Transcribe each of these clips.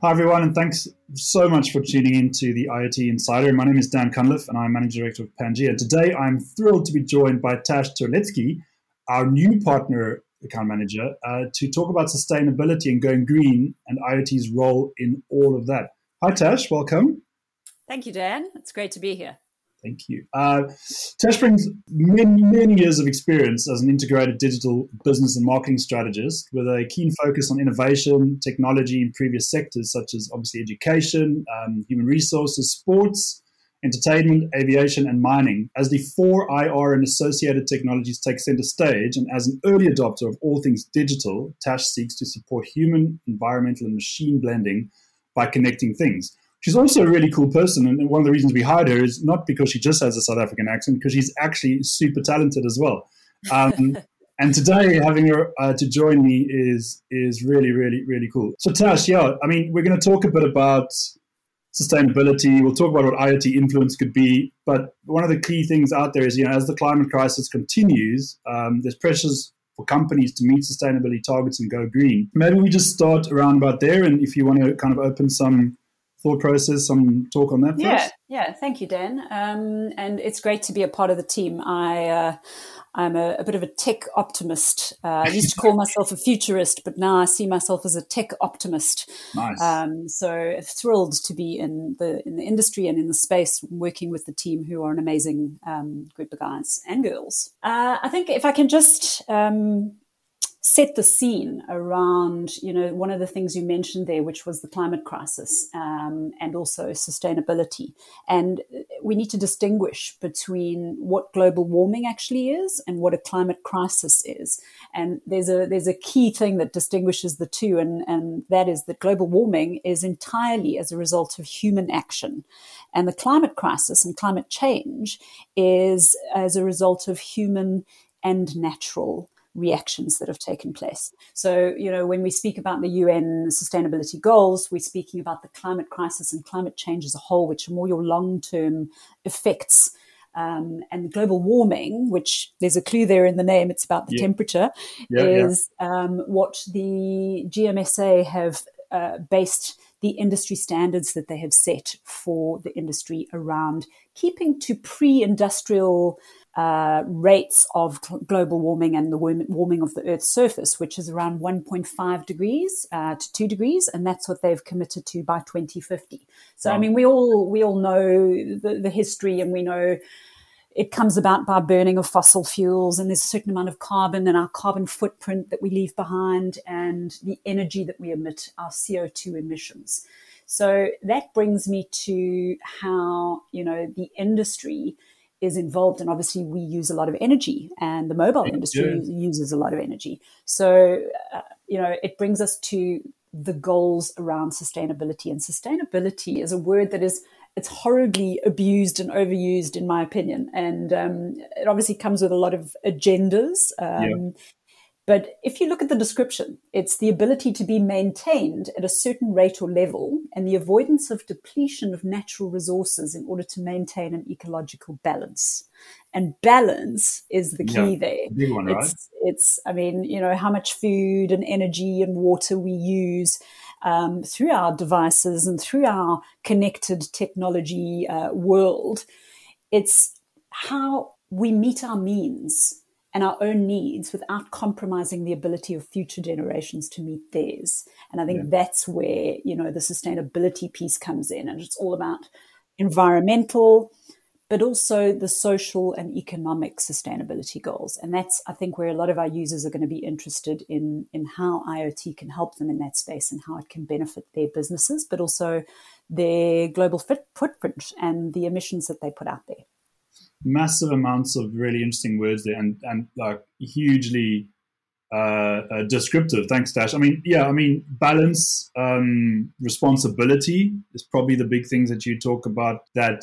Hi, everyone, and thanks so much for tuning in to the IoT Insider. My name is Dan Cunliffe, and I'm Managing Director of Pangea. Today, I'm thrilled to be joined by Tash Terletsky, our new partner account manager, uh, to talk about sustainability and going green and IoT's role in all of that. Hi, Tash. Welcome. Thank you, Dan. It's great to be here. Thank you. Uh, Tash brings many, many years of experience as an integrated digital business and marketing strategist with a keen focus on innovation, technology in previous sectors such as obviously education, um, human resources, sports, entertainment, aviation, and mining. As the four IR and associated technologies take center stage, and as an early adopter of all things digital, Tash seeks to support human, environmental, and machine blending by connecting things she's also a really cool person. And one of the reasons we hired her is not because she just has a South African accent, because she's actually super talented as well. Um, and today, having her uh, to join me is is really, really, really cool. So, Tash, yeah, I mean, we're going to talk a bit about sustainability. We'll talk about what IoT influence could be. But one of the key things out there is, you know, as the climate crisis continues, um, there's pressures for companies to meet sustainability targets and go green. Maybe we just start around about there. And if you want to kind of open some thought process, some talk on that? First? Yeah, yeah. Thank you, Dan. Um, and it's great to be a part of the team. I uh, I'm a, a, bit of a tech optimist. Uh, I used to call myself a futurist, but now I see myself as a tech optimist. Nice. Um, so thrilled to be in the in the industry and in the space, working with the team, who are an amazing um, group of guys and girls. Uh, I think if I can just um, set the scene around, you know, one of the things you mentioned there, which was the climate crisis um, and also sustainability. And we need to distinguish between what global warming actually is and what a climate crisis is. And there's a there's a key thing that distinguishes the two, and, and that is that global warming is entirely as a result of human action. And the climate crisis and climate change is as a result of human and natural reactions that have taken place. So, you know, when we speak about the UN sustainability goals, we're speaking about the climate crisis and climate change as a whole, which are more your long term effects. Um, and global warming, which there's a clue there in the name, it's about the yeah. temperature, yeah, is yeah. Um, what the GSMA have uh, based the industry standards that they have set for the industry around keeping to pre industrial uh, rates of global warming and the warming of the Earth's surface, which is around 1.5 degrees uh, to 2 degrees, and that's what they've committed to by 2050. So, wow. I mean, we all we all know the, the history, and we know it comes about by burning of fossil fuels, and there's a certain amount of carbon and our carbon footprint that we leave behind, and the energy that we emit, our CO2 emissions. So that brings me to how you know the industry is involved and obviously we use a lot of energy and the mobile industry yeah. uses a lot of energy so uh, you know it brings us to the goals around sustainability and sustainability is a word that is it's horribly abused and overused in my opinion and um, it obviously comes with a lot of agendas um, yeah. But if you look at the description, it's the ability to be maintained at a certain rate or level and the avoidance of depletion of natural resources in order to maintain an ecological balance. And balance is the key yeah, there. Big one, right? It's, it's, I mean, you know, how much food and energy and water we use um, through our devices and through our connected technology uh, world. It's how we meet our means and our own needs without compromising the ability of future generations to meet theirs. And I think yeah. that's where, you know, the sustainability piece comes in. And it's all about environmental, but also the social and economic sustainability goals. And that's, I think, where a lot of our users are going to be interested in, in how IoT can help them in that space and how it can benefit their businesses, but also their global footprint and the emissions that they put out there massive amounts of really interesting words there and, and like hugely uh, uh, descriptive. Thanks, Tash. I mean, yeah, I mean, balance, um, responsibility is probably the big things that you talk about that,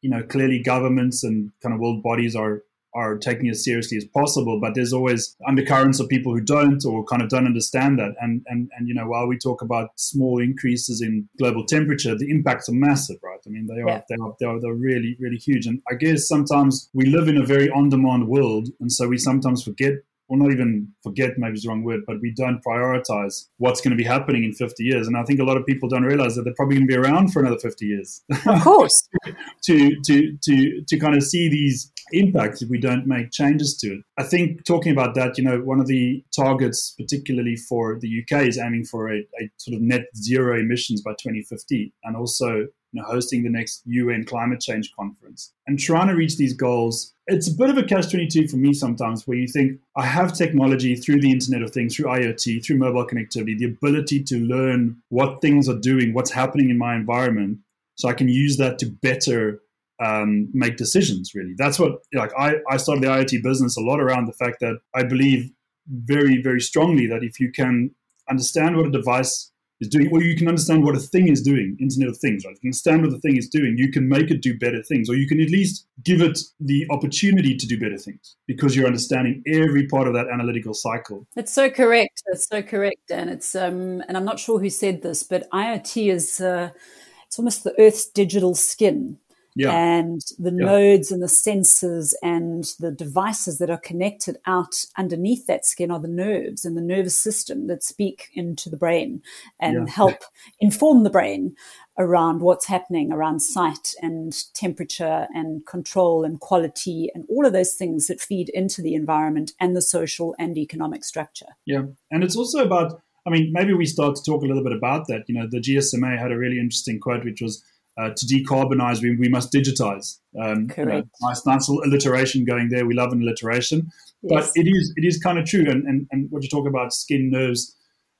you know, clearly governments and kind of world bodies are are taking as seriously as possible. But there's always undercurrents of people who don't or kind of don't understand that. And and and you know, while we talk about small increases in global temperature, the impacts are massive, right? I mean, they are yeah. they are they are they're really really huge. And I guess sometimes we live in a very on-demand world, and so we sometimes forget or not even forget, maybe is the wrong word, but we don't prioritize what's going to be happening in 50 years. And I think a lot of people don't realize that they're probably going to be around for another 50 years. Of course. to, to, to, to kind of see these impacts if we don't make changes to it. I think talking about that, you know, one of the targets, particularly for the UK, is aiming for a, a sort of net zero emissions by 2050 and also you know, hosting the next UN climate change conference and trying to reach these goals. It's a bit of a catch 22 for me sometimes where you think, I have technology through the Internet of Things, through IoT, through mobile connectivity, the ability to learn what things are doing, what's happening in my environment, so I can use that to better um, make decisions. Really, that's what like I, I started the IoT business a lot around the fact that I believe very very strongly that if you can understand what a device is doing, or you can understand what a thing is doing, Internet of Things, right? If you understand what the thing is doing, you can make it do better things, or you can at least give it the opportunity to do better things because you're understanding every part of that analytical cycle. It's so correct. It's so correct, and it's um, and I'm not sure who said this, but IoT is uh, it's almost the Earth's digital skin yeah. and the yeah. nodes and the sensors and the devices that are connected out underneath that skin are the nerves and the nervous system that speak into the brain and yeah. help inform the brain around what's happening around sight and temperature and control and quality and all of those things that feed into the environment and the social and economic structure. Yeah. And it's also about, I mean, maybe we start to talk a little bit about that. You know, the GSMA had a really interesting quote, which was, uh, to decarbonize, we, we must digitize. Um, Correct. nice, nice little alliteration going there. We love an alliteration, yes. but it is it is kind of true. And, and and what you talk about skin nerves,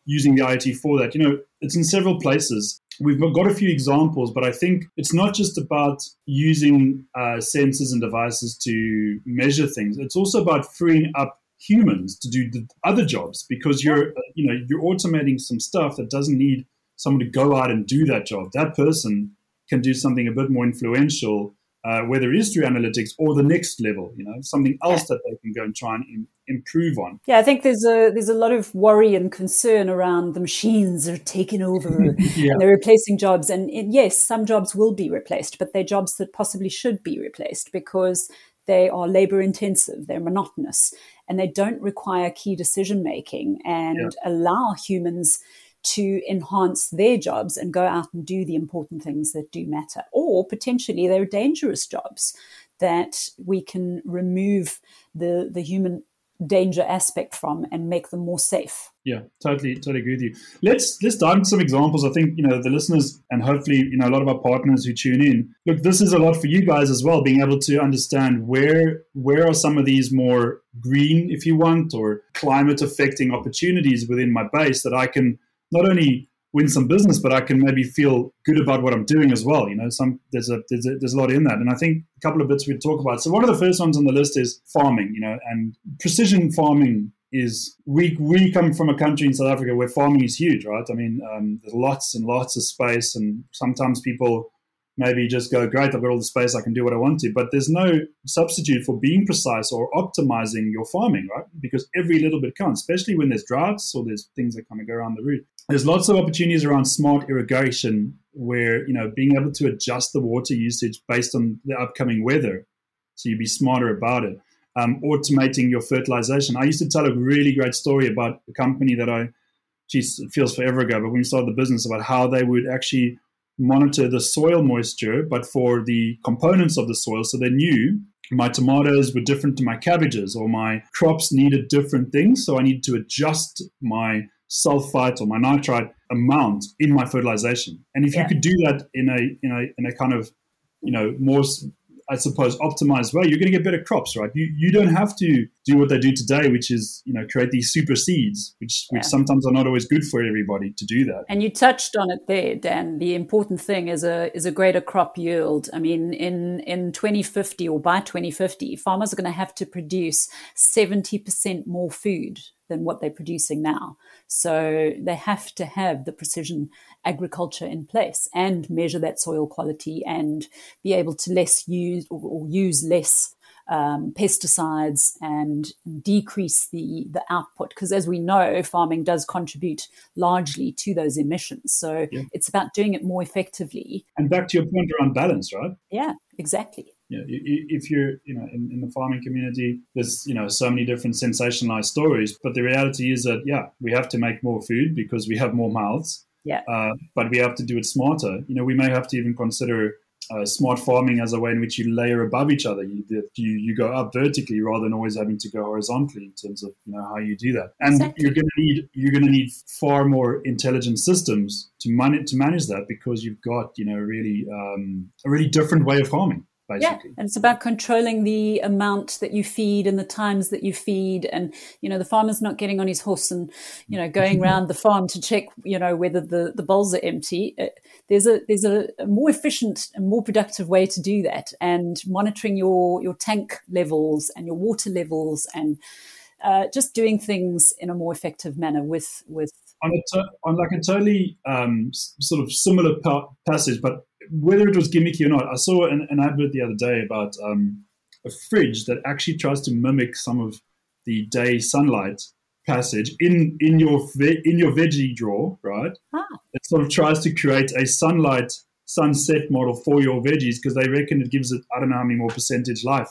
using the IoT for that, you know, it's in several places. We've got a few examples, but I think it's not just about using uh, sensors and devices to measure things. It's also about freeing up humans to do the other jobs because you're you know you're automating some stuff that doesn't need someone to go out and do that job. That person can do something a bit more influential, uh, whether it is through analytics or the next level, you know, something else that they can go and try and in, improve on. Yeah, I think there's a there's a lot of worry and concern around the machines are taking over yeah. and they're replacing jobs. And, and yes, some jobs will be replaced, but they're jobs that possibly should be replaced because they are labor intensive, they're monotonous, and they don't require key decision making and yeah. allow humans to enhance their jobs and go out and do the important things that do matter. Or potentially there are dangerous jobs that we can remove the, the human danger aspect from and make them more safe. Yeah, totally, totally agree with you. Let's let's dive into some examples. I think you know the listeners and hopefully you know a lot of our partners who tune in. Look, this is a lot for you guys as well, being able to understand where where are some of these more green, if you want, or climate affecting opportunities within my base that I can not only win some business, but I can maybe feel good about what I'm doing as well. You know, some there's a there's a, there's a lot in that, and I think a couple of bits we'd talk about. So one of the first ones on the list is farming. You know, and precision farming is we we come from a country in South Africa where farming is huge, right? I mean, um, there's lots and lots of space, and sometimes people maybe just go, great, I've got all the space, I can do what I want to. But there's no substitute for being precise or optimizing your farming, right? Because every little bit counts, especially when there's droughts or there's things that kind of go around the root. There's lots of opportunities around smart irrigation where, you know, being able to adjust the water usage based on the upcoming weather. So you'd be smarter about it. Um, automating your fertilization. I used to tell a really great story about a company that I, geez, it feels forever ago, but when we started the business about how they would actually monitor the soil moisture, but for the components of the soil. So they knew my tomatoes were different to my cabbages, or my crops needed different things. So I needed to adjust my sulfite or my nitrite amount in my fertilization. And if yeah. you could do that in a in a in a kind of you know more I suppose, optimized way, you're going to get better crops, right? You, you don't have to do what they do today, which is, you know, create these super seeds, which, which sometimes are not always good for everybody to do that. And you touched on it there, Dan. The important thing is a, is a greater crop yield. I mean, in, in 2050 or by 2050, farmers are going to have to produce 70% more food than what they're producing now. So they have to have the precision agriculture in place and measure that soil quality and be able to less use or, or use less um, pesticides and decrease the the output. Because as we know farming does contribute largely to those emissions. So yeah. it's about doing it more effectively. And back to your point around balance right? Yeah exactly you know, if you're, you know, in, in, the farming community, there's, you know, so many different sensationalized stories. But the reality is that, yeah, we have to make more food because we have more mouths. Yeah. Uh, but we have to do it smarter. You know, we may have to even consider uh, smart farming as a way in which you layer above each other. You, you you go up vertically rather than always having to go horizontally in terms of you know how you do that. And exactly. you're going to need you're going to need far more intelligent systems to manage to manage that because you've got you know really um, a really different way of farming basically. Yeah, and it's about controlling the amount that you feed and the times that you feed, and you know the farmer's not getting on his horse and you know going around the farm to check you know whether the the bowls are empty. Uh, there's a there's a, a more efficient and more productive way to do that, and monitoring your your tank levels and your water levels and uh, just doing things in a more effective manner with with on, a on like a totally um, sort of similar pa- passage, but whether it was gimmicky or not, I saw an, an advert the other day about um, a fridge that actually tries to mimic some of the day sunlight passage in in your ve- in your veggie drawer, right? Ah. It sort of tries to create a sunlight sunset model for your veggies because they reckon it gives it I don't know how many more percentage life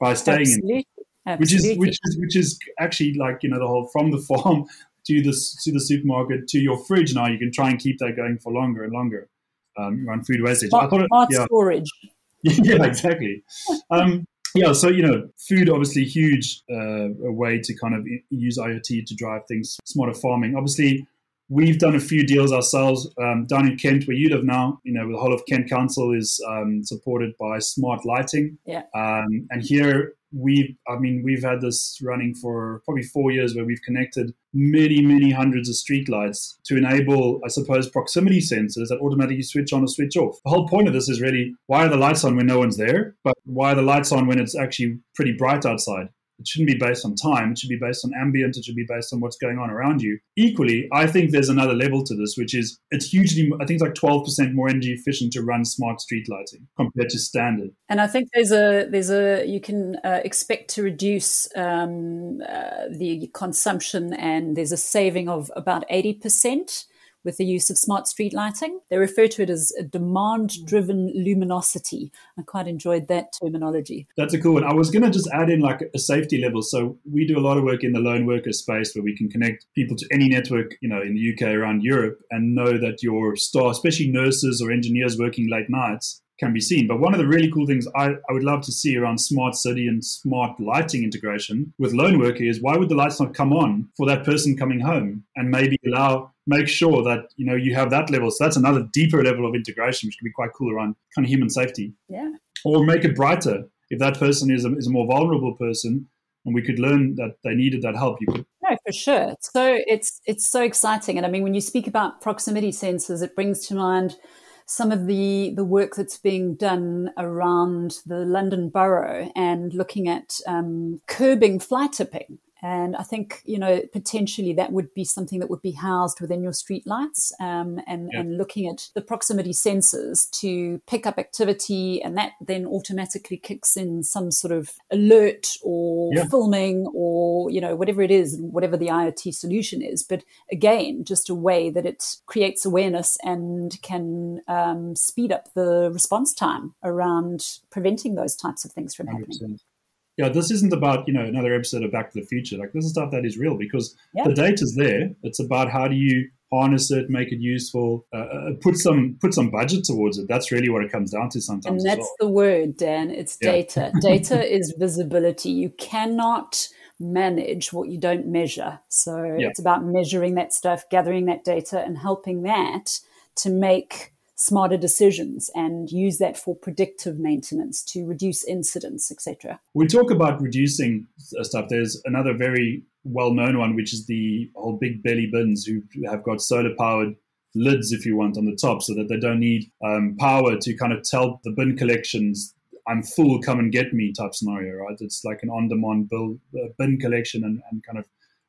by staying Absolutely. in. Absolutely. Which is which is which is actually like you know the whole from the farm to the to the supermarket to your fridge now you can try and keep that going for longer and longer um, around food wastage. Smart, I thought it, smart yeah. storage. yeah, exactly. Um, yeah, so you know, food obviously huge uh, a way to kind of use IoT to drive things smarter farming. Obviously, we've done a few deals ourselves um, down in Kent, where you live now. You know, the whole of Kent Council is um, supported by smart lighting. Yeah. Um, and here we I mean, we've had this running for probably four years where we've connected many, many hundreds of streetlights to enable, I suppose, proximity sensors that automatically switch on or switch off. The whole point of this is really why are the lights on when no one's there, but why are the lights on when it's actually pretty bright outside? It shouldn't be based on time. It should be based on ambient. It should be based on what's going on around you. Equally, I think there's another level to this, which is it's hugely, I think it's like 12% more energy efficient to run smart street lighting compared to standard. And I think there's a, there's a, you can uh, expect to reduce um, uh, the consumption and there's a saving of about 80% with the use of smart street lighting. They refer to it as a demand driven luminosity. I quite enjoyed that terminology. That's a cool one. I was going to just add in like a safety level. So we do a lot of work in the lone worker space where we can connect people to any network, you know, in the UK around Europe and know that your staff, especially nurses or engineers working late nights, can be seen. But one of the really cool things I, I would love to see around smart city and smart lighting integration with lone worker is why would the lights not come on for that person coming home and maybe allow make sure that you know you have that level. So that's another deeper level of integration, which can be quite cool around kind of human safety. Yeah. Or make it brighter if that person is a, is a more vulnerable person and we could learn that they needed that help. You could no, for sure. So it's it's so exciting, and I mean, when you speak about proximity sensors, it brings to mind some of the, the work that's being done around the London Borough and looking at um, curbing fly tipping. And I think, you know, potentially that would be something that would be housed within your streetlights um, and, yeah. and looking at the proximity sensors to pick up activity. And that then automatically kicks in some sort of alert or yeah. filming or, you know, whatever it is, whatever the IoT solution is. But again, just a way that it creates awareness and can um, speed up the response time around preventing those types of things from 100%. happening yeah, this isn't about, you know, another episode of Back to the Future. Like this is stuff that is real because the data's there. It's about how do you harness it, make it useful, uh, uh, put some put some budget towards it. That's really what it comes down to sometimes. And that's well. the word, Dan. It's yeah. data. data is visibility. You cannot manage what you don't measure. So yeah. it's about measuring that stuff, gathering that data, and helping that to make smarter decisions and use that for predictive maintenance to reduce incidents, etc. We talk about reducing stuff. There's another very well-known one, which is the whole big belly bins who have got solar-powered lids, if you want, on the top, so that they don't need um, power to kind of tell the bin collections I'm full, come and get me type scenario, right? It's like an on-demand uh, bin collection and, and kind of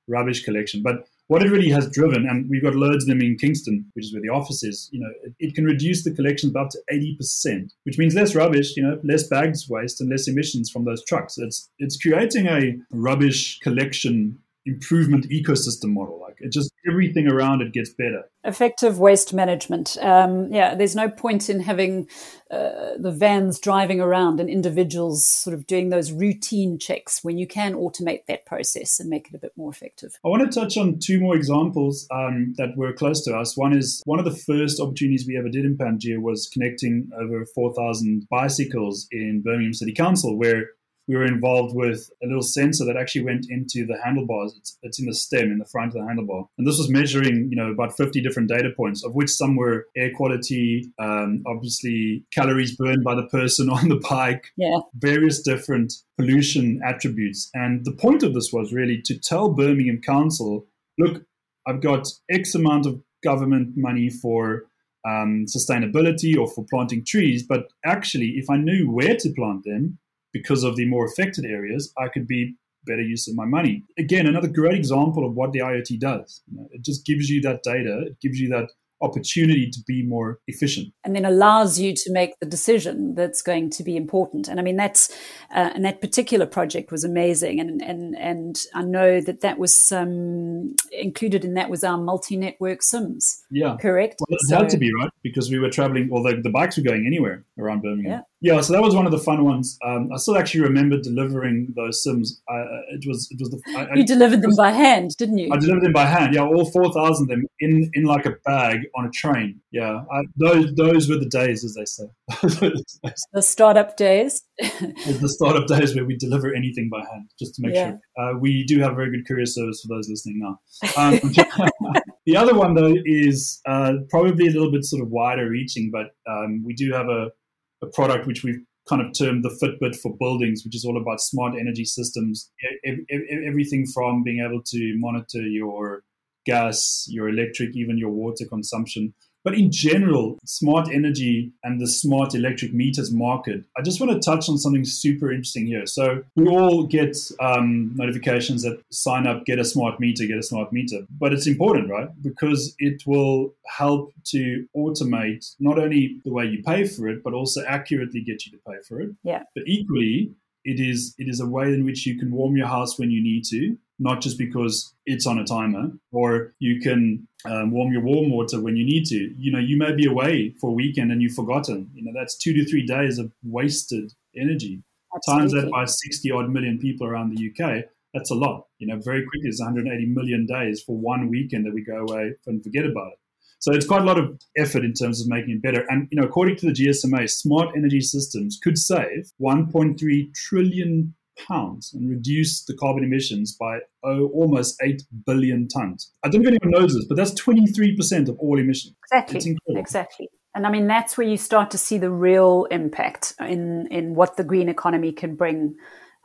rubbish collection. But what it really has driven, and we've got loads of them in Kingston, which is where the office is, you know, it, it, can reduce the collections by up to 80%, which means less rubbish, you know, less bags waste and less emissions from those trucks. It's, it's creating a rubbish collection improvement ecosystem model. Like it just everything around it gets better. Effective waste management. Um, yeah, there's no point in having uh, the vans driving around and individuals sort of doing those routine checks when you can automate that process and make it a bit more effective. I want to touch on two more examples um, that were close to us. One is one of the first opportunities we ever did in Pangea was connecting over 4,000 bicycles in Birmingham City Council, where we were involved with a little sensor that actually went into the handlebars. It's, it's, in the stem in the front of the handlebar, and this was measuring, you know, about 50 different data points, of which some were air quality, um, obviously calories burned by the person on the bike, yeah. various different pollution attributes. And the point of this was really to tell Birmingham Council, look, I've got X amount of government money for um, sustainability or for planting trees, but actually, if I knew where to plant them because of the more affected areas, I could be better use of my money. Again, another great example of what the IoT does. You know, it just gives you that data, it gives you that opportunity to be more efficient and then allows you to make the decision that's going to be important and i mean that's uh, and that particular project was amazing and and and i know that that was um, included in that was our multi-network sims yeah correct well, it so, had to be right because we were traveling well the, the bikes were going anywhere around birmingham yeah. Yeah, so that was one of the fun ones. Um, I still actually remember delivering those sims. Uh, it was it was the I, you delivered them by hand, didn't you? I delivered them by hand. Yeah, all four thousand of them in in like a bag on a train. Yeah, I, those those were the days, as they say. the startup days. the startup days where we deliver anything by hand, just to make yeah. sure. Uh, we do have a very good courier service for those listening now. Um, the other one though is uh, probably a little bit sort of wider reaching, but um, we do have a a product which we've kind of termed the Fitbit for buildings, which is all about smart energy systems. Everything from being able to monitor your gas, your electric, even your water consumption but in general, smart energy and the smart electric meters market, I just want to touch on something super interesting here. So we all get um, notifications that sign up, get a smart meter, get a smart meter. But it's important, right? Because it will help to automate not only the way you pay for it, but also accurately get you to pay for it. Yeah. But equally, it is it is a way in which you can warm your house when you need to not just because it's on a timer, or you can um, warm your warm water when you need to. You know, you may be away for a weekend and you've forgotten. You know, that's two to three days of wasted energy. Absolutely. Times that by 60 odd million people around the UK, that's a lot. You know, very quickly, it's 180 million days for one weekend that we go away and forget about it. So it's quite a lot of effort in terms of making it better. And you know, according to the GSMA, smart energy systems could save 1.3 trillion pounds and reduce the carbon emissions by oh, almost 8 billion tons. I don't know if anyone knows this, but that's 23% of all emissions. Exactly. Exactly. And I mean, that's where you start to see the real impact in, in what the green economy can bring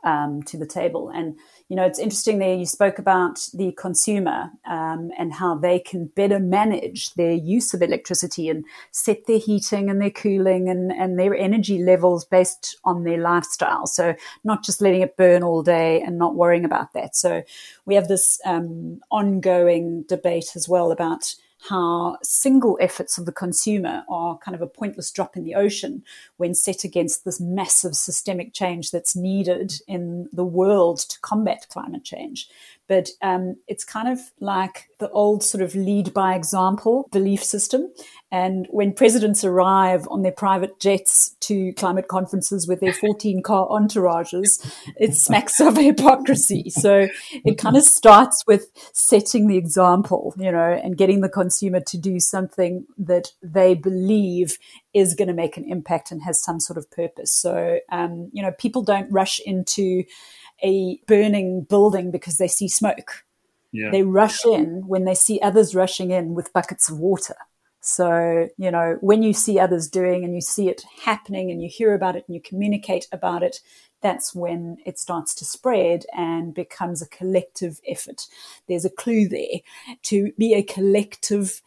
um, to the table. And, you know, it's interesting there you spoke about the consumer um, and how they can better manage their use of electricity and set their heating and their cooling and, and their energy levels based on their lifestyle. So not just letting it burn all day and not worrying about that. So we have this um, ongoing debate as well about how single efforts of the consumer are kind of a pointless drop in the ocean when set against this massive systemic change that's needed in the world to combat climate change. But um, it's kind of like the old sort of lead by example belief system. And when presidents arrive on their private jets to climate conferences with their 14 car entourages, it smacks of hypocrisy. So it kind of starts with setting the example, you know, and getting the consumer to do something that they believe is going to make an impact and has some sort of purpose. So, um, you know, people don't rush into a burning building because they see smoke. Yeah. They rush in when they see others rushing in with buckets of water. So, you know, when you see others doing and you see it happening and you hear about it and you communicate about it, that's when it starts to spread and becomes a collective effort. There's a clue there. To be a collective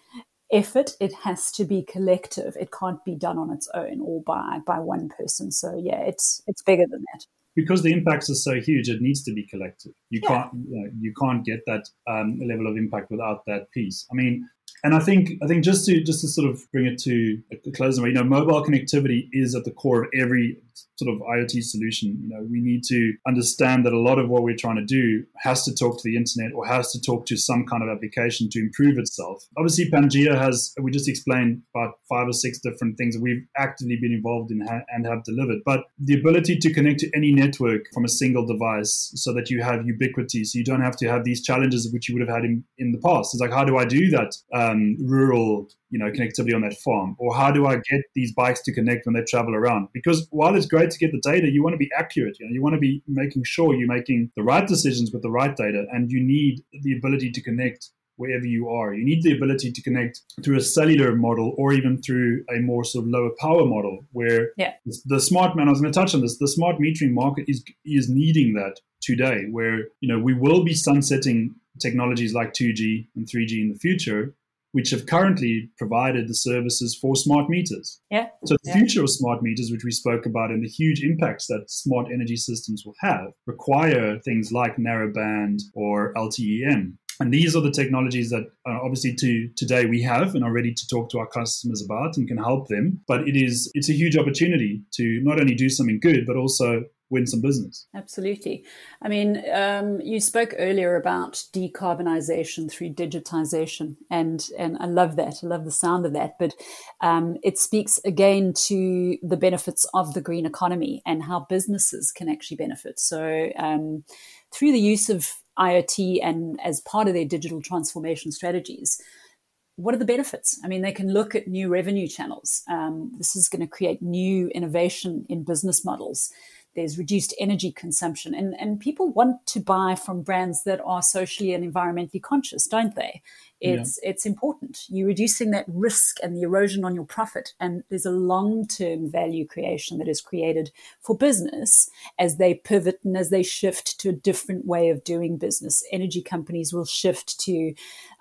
effort, it has to be collective. It can't be done on its own or by by one person. So yeah, it's it's bigger than that because the impacts are so huge, it needs to be collected. You yeah. can't you, know, you, can't get that um, level of impact without that piece. I mean, and I think I think just to just to sort of bring it to a close, you know, mobile connectivity is at the core of every sort of IoT solution. You know, we need to understand that a lot of what we're trying to do has to talk to the internet or has to talk to some kind of application to improve itself. Obviously, Pangea has, we just explained about five or six different things that we've actively been involved in and have delivered. But the ability to connect to any network from a single device so that you have ubiquity, so you don't have to have these challenges which you would have had in, in the past. It's like, how do I do that um, rural you know connectivity on that farm? Or how do i get these bikes to connect when they travel around? Because while it's great to get the data you want to be accurate you know you want to be making sure you're making the right decisions with the right data and you need the ability to connect wherever you are. You need the ability to connect through a cellular model or even through a more sort of lower power model where yeah. the smart man i was going to touch on this the smart metering market is is needing that today where you know we will be sunsetting technologies like 2g and 3g in the future which have currently provided the services for smart meters. Yeah. So the yeah. future of smart meters, which we spoke about, and the huge impacts that smart energy systems will have, require things like narrowband or LTE-M. And these are the technologies that uh, obviously to today we have and are ready to talk to our customers about and can help them. But it is it's a huge opportunity to not only do something good, but also win some business. Absolutely. I mean, um, you spoke earlier about decarbonization through digitization, and and I love that. I love the sound of that. But um, it speaks again to the benefits of the green economy and how businesses can actually benefit. So um, through the use of IoT and as part of their digital transformation strategies what are the benefits? I mean, they can look at new revenue channels. Um, this is going to create new innovation in business models there's reduced energy consumption and, and people want to buy from brands that are socially and environmentally conscious don't they it's yeah. it's important. You're reducing that risk and the erosion on your profit, and there's a long term value creation that is created for business as they pivot and as they shift to a different way of doing business. Energy companies will shift to,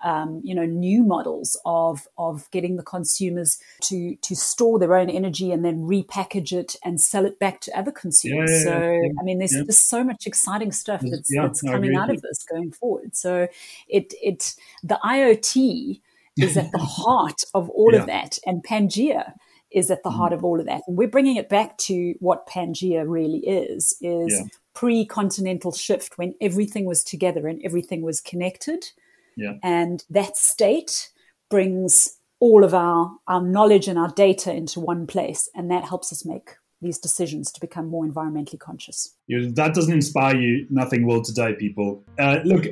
um, you know, new models of of getting the consumers to to store their own energy and then repackage it and sell it back to other consumers. Yeah, yeah, so I mean, there's just so much exciting stuff that's, that's coming out of this going forward. So it it the IoT is at the heart of all yeah. of that, and Pangea is at the mm. heart of all of that. And we're bringing it back to what Pangea really is: is yeah. pre-continental shift when everything was together and everything was connected. Yeah. And that state brings all of our, our knowledge and our data into one place. And that helps us make these decisions to become more environmentally conscious. If that doesn't inspire you, nothing will today, people. Uh, look,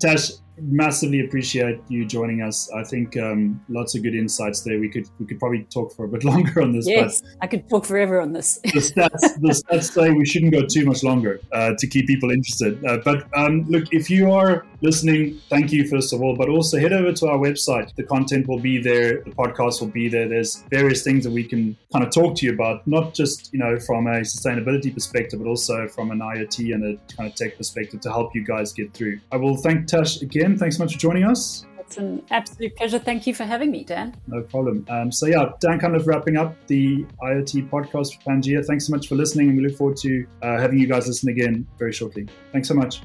Tash, massively appreciate you joining us. I think um, lots of good insights there. We could we could probably talk for a bit longer on this. Yes, I could talk forever on this. the stats the stats say we shouldn't go too much longer uh, to keep people interested. Uh, but um, look, if you are listening, thank you first of all. But also head over to our website. The content will be there. The podcast will be there. There's various things that we can kind of talk to you about, not just you know from a sustainability perspective, but also from an IoT and a kind of tech perspective to help you guys get through. I will thank Tash again. Thanks so much for joining us. It's an absolute pleasure. Thank you for having me, Dan. No problem. Um, so, yeah, Dan, kind of wrapping up the IoT podcast for Pangea. Thanks so much for listening, and we look forward to uh, having you guys listen again very shortly. Thanks so much.